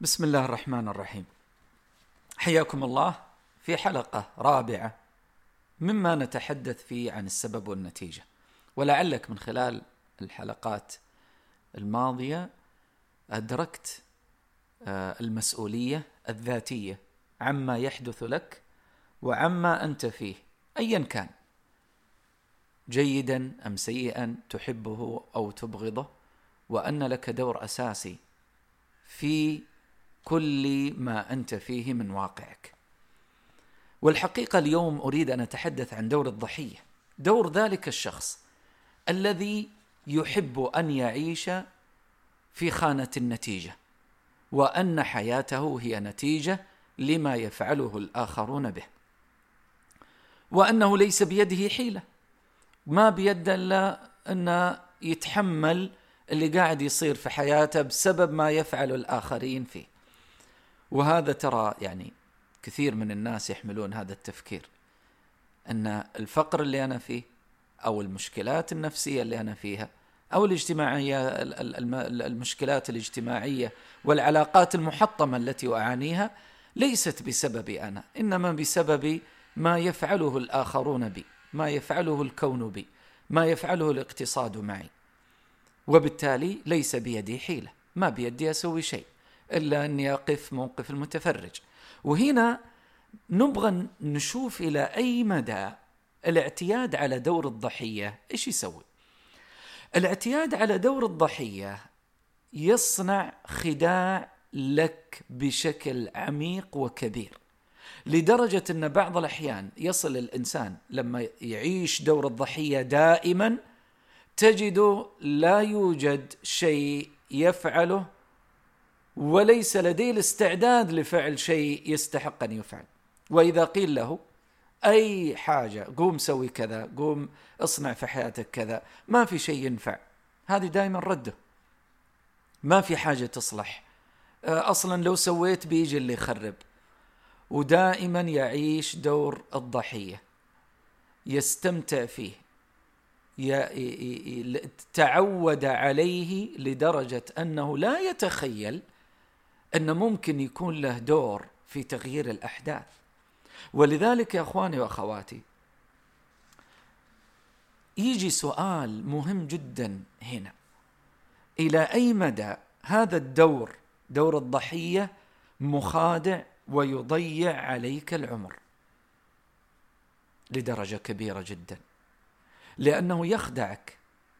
بسم الله الرحمن الرحيم. حياكم الله في حلقة رابعة مما نتحدث فيه عن السبب والنتيجة. ولعلك من خلال الحلقات الماضية أدركت آه، المسؤولية الذاتية عما يحدث لك وعما أنت فيه أيا كان. جيدا أم سيئا تحبه أو تبغضه وأن لك دور أساسي في كل ما أنت فيه من واقعك. والحقيقة اليوم أريد أن أتحدث عن دور الضحية، دور ذلك الشخص الذي يحب أن يعيش في خانة النتيجة، وأن حياته هي نتيجة لما يفعله الآخرون به. وأنه ليس بيده حيلة. ما بيده إلا أن يتحمل اللي قاعد يصير في حياته بسبب ما يفعل الآخرين فيه. وهذا ترى يعني كثير من الناس يحملون هذا التفكير أن الفقر اللي أنا فيه أو المشكلات النفسية اللي أنا فيها أو الاجتماعية المشكلات الاجتماعية والعلاقات المحطمة التي أعانيها ليست بسببي أنا إنما بسبب ما يفعله الآخرون بي ما يفعله الكون بي ما يفعله الاقتصاد معي. وبالتالي ليس بيدي حيلة ما بيدي أسوي شيء. إلا اني اقف موقف المتفرج. وهنا نبغى نشوف إلى أي مدى الاعتياد على دور الضحية. إيش يسوي؟ الاعتياد على دور الضحية يصنع خداع لك بشكل عميق وكبير لدرجة أن بعض الأحيان يصل الإنسان لما يعيش دور الضحية دائما تجد لا يوجد شيء يفعله وليس لديه الاستعداد لفعل شيء يستحق أن يفعل. وإذا قيل له أي حاجة قوم سوي كذا قوم اصنع في حياتك كذا ما في شيء ينفع. هذه دائما رده. ما في حاجة تصلح. آه، أصلا لو سويت بيجي اللي يخرب. ودائما يعيش دور الضحية. يستمتع فيه. تعود عليه لدرجة أنه لا يتخيل أن ممكن يكون له دور في تغيير الأحداث. ولذلك يا أخواني وأخواتي يجي سؤال مهم جدا هنا. إلى أي مدى هذا الدور دور الضحية مخادع ويضيع عليك العمر؟ لدرجة كبيرة جدا. لأنه يخدعك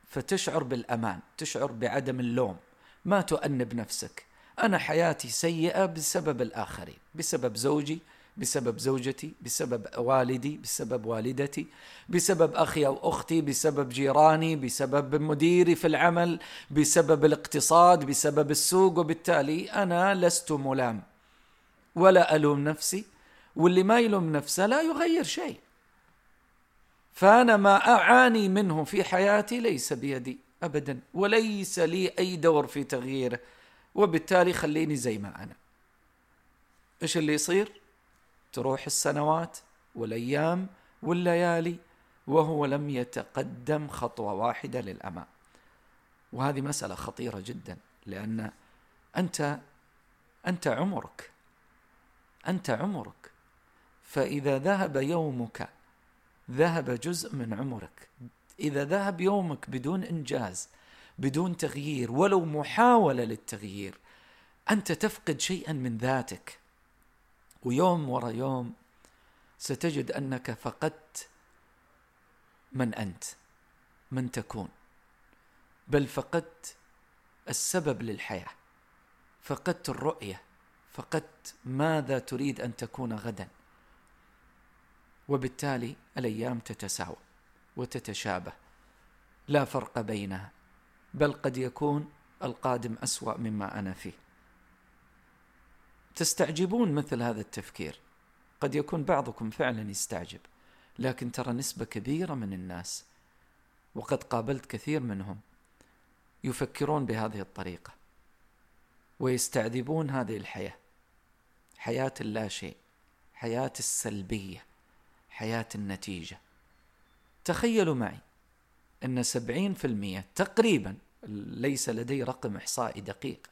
فتشعر بالأمان تشعر بعدم اللوم. ما تؤنب نفسك. أنا حياتي سيئة بسبب الآخرين بسبب زوجي بسبب زوجتي بسبب والدي بسبب والدتي بسبب أخي أو أختي بسبب جيراني بسبب مديري في العمل بسبب الاقتصاد بسبب السوق وبالتالي أنا لست ملام. ولا ألوم نفسي واللي ما يلوم نفسه لا يغير شيء. فأنا ما أعاني منه في حياتي ليس بيدي أبدا وليس لي أي دور في تغييره. وبالتالي خليني زي ما أنا. إيش اللي يصير؟ تروح السنوات والأيام والليالي وهو لم يتقدم خطوة واحدة للأمام. وهذه مسألة خطيرة جدا لأن أنت أنت عمرك أنت عمرك. فإذا ذهب يومك ذهب جزء من عمرك. إذا ذهب يومك بدون إنجاز بدون تغيير ولو محاولة للتغيير. أنت تفقد شيئا من ذاتك. ويوم ورا يوم ستجد أنك فقدت من أنت من تكون. بل فقدت السبب للحياة. فقدت الرؤية. فقدت ماذا تريد أن تكون غدا. وبالتالي الأيام تتساوى وتتشابه. لا فرق بينها. بل قد يكون القادم أسوأ مما أنا فيه. تستعجبون مثل هذا التفكير. قد يكون بعضكم فعلا يستعجب لكن ترى نسبة كبيرة من الناس وقد قابلت كثير منهم يفكرون بهذه الطريقة ويستعذبون هذه الحياة. حياة اللا شيء حياة السلبية حياة النتيجة. تخيلوا معي إن سبعين في المية تقريبا ليس لدي رقم إحصائي دقيق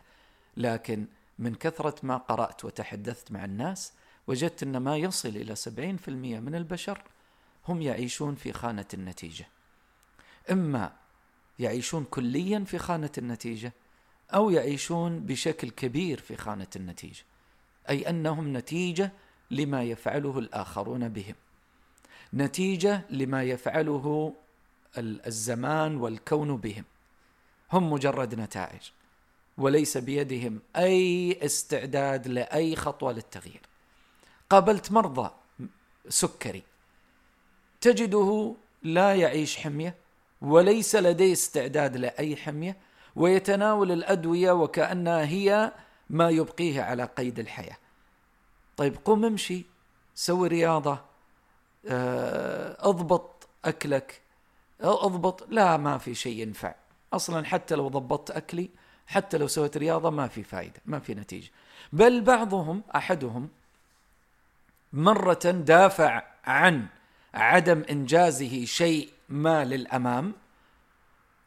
لكن من كثرة ما قرأت وتحدثت مع الناس وجدت أن ما يصل في المية من البشر هم يعيشون في خانة النتيجة. إما يعيشون كليا في خانة النتيجة أو يعيشون بشكل كبير في خانة النتيجة أي أنهم نتيجة لما يفعله الآخرون بهم. نتيجة لما يفعله الزمان والكون بهم. هم مجرد نتائج وليس بيدهم أي استعداد لأي خطوة للتغيير. قابلت مرضى سكري تجده لا يعيش حمية وليس لديه استعداد لأي حمية ويتناول الأدوية وكأنها هي ما يبقيه على قيد الحياة. طيب قم امشي سوي رياضة آه، اضبط أكلك اضبط لا ما في شيء ينفع. أصلا حتى لو ضبطت أكلي حتى لو سويت رياضة ما في فائده ما في نتيجة. بل بعضهم أحدهم مرة دافع عن عدم إنجازه شيء ما للأمام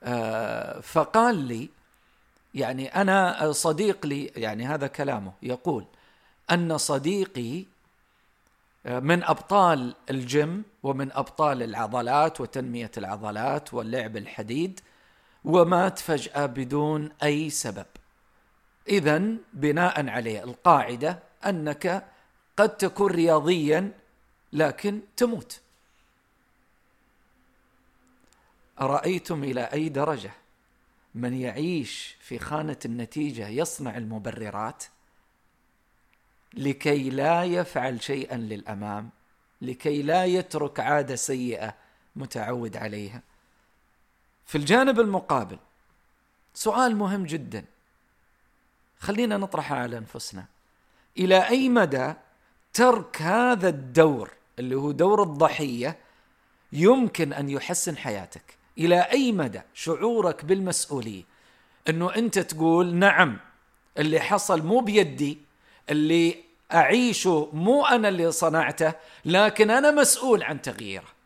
آه، فقال لي يعني أنا صديق لي يعني هذا كلامه يقول أن صديقي آه، من أبطال الجيم ومن أبطال العضلات وتنمية العضلات واللعب الحديد ومات فجأة بدون أي سبب. إذا بناء عليه القاعدة أنك قد تكون رياضيا لكن تموت. أرأيتم إلى أي درجة؟ من يعيش في خانة النتيجة يصنع المبررات؟ لكي لا يفعل شيئا للأمام لكي لا يترك عادة سيئة متعود عليها. في الجانب المقابل. سؤال مهم جدا. خلينا نطرحه على أنفسنا. إلى أي مدى ترك هذا الدور اللي هو دور الضحية يمكن أن يحسن حياتك؟ إلى أي مدى شعورك بالمسؤولية؟ إنه أنت تقول نعم اللي حصل مو بيدي اللي أعيشه مو أنا اللي صنعته لكن أنا مسؤول عن تغييره.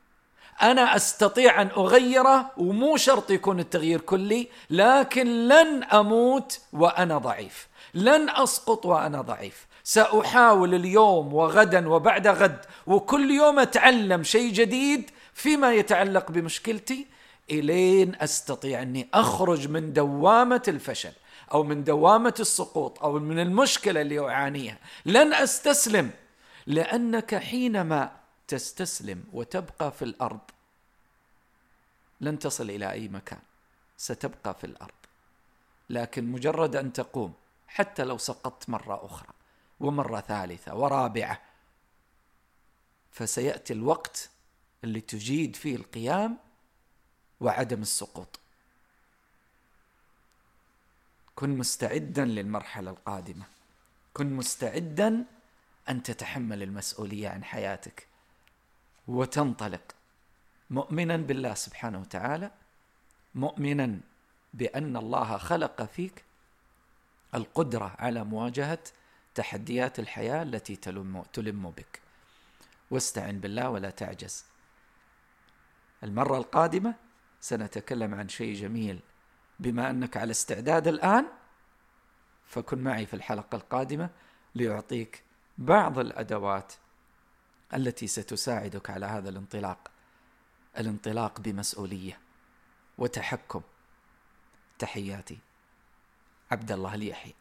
أنا أستطيع أن أغيره ومو شرط يكون التغيير كلي لكن لن أموت وأنا ضعيف. لن أسقط وأنا ضعيف. سأحاول اليوم وغدا وبعد غد وكل يوم أتعلم شيء جديد فيما يتعلق بمشكلتي. إلين أستطيع أني أخرج من دوامة الفشل أو من دوامة السقوط أو من المشكلة اللي أعانيها. لن أستسلم لأنك حينما تستسلم وتبقى في الأرض. لن تصل إلى أي مكان ستبقى في الأرض. لكن مجرد أن تقوم حتى لو سقطت مرة أخرى ومرة ثالثة ورابعة فسيأتي الوقت اللي تجيد فيه القيام وعدم السقوط. كن مستعدا للمرحلة القادمة. كن مستعدا أن تتحمل المسؤولية عن حياتك. وتنطلق. مؤمنا بالله سبحانه وتعالى مؤمنا بأن الله خلق فيك القدرة على مواجهة تحديات الحياة التي تلم تلم بك. واستعن بالله ولا تعجز. المرة القادمة سنتكلم عن شيء جميل. بما أنك على استعداد الآن فكن معي في الحلقة القادمة لأعطيك بعض الأدوات التي ستساعدك على هذا الانطلاق. الانطلاق بمسؤولية وتحكم. تحياتي. عبد الله اليحيى.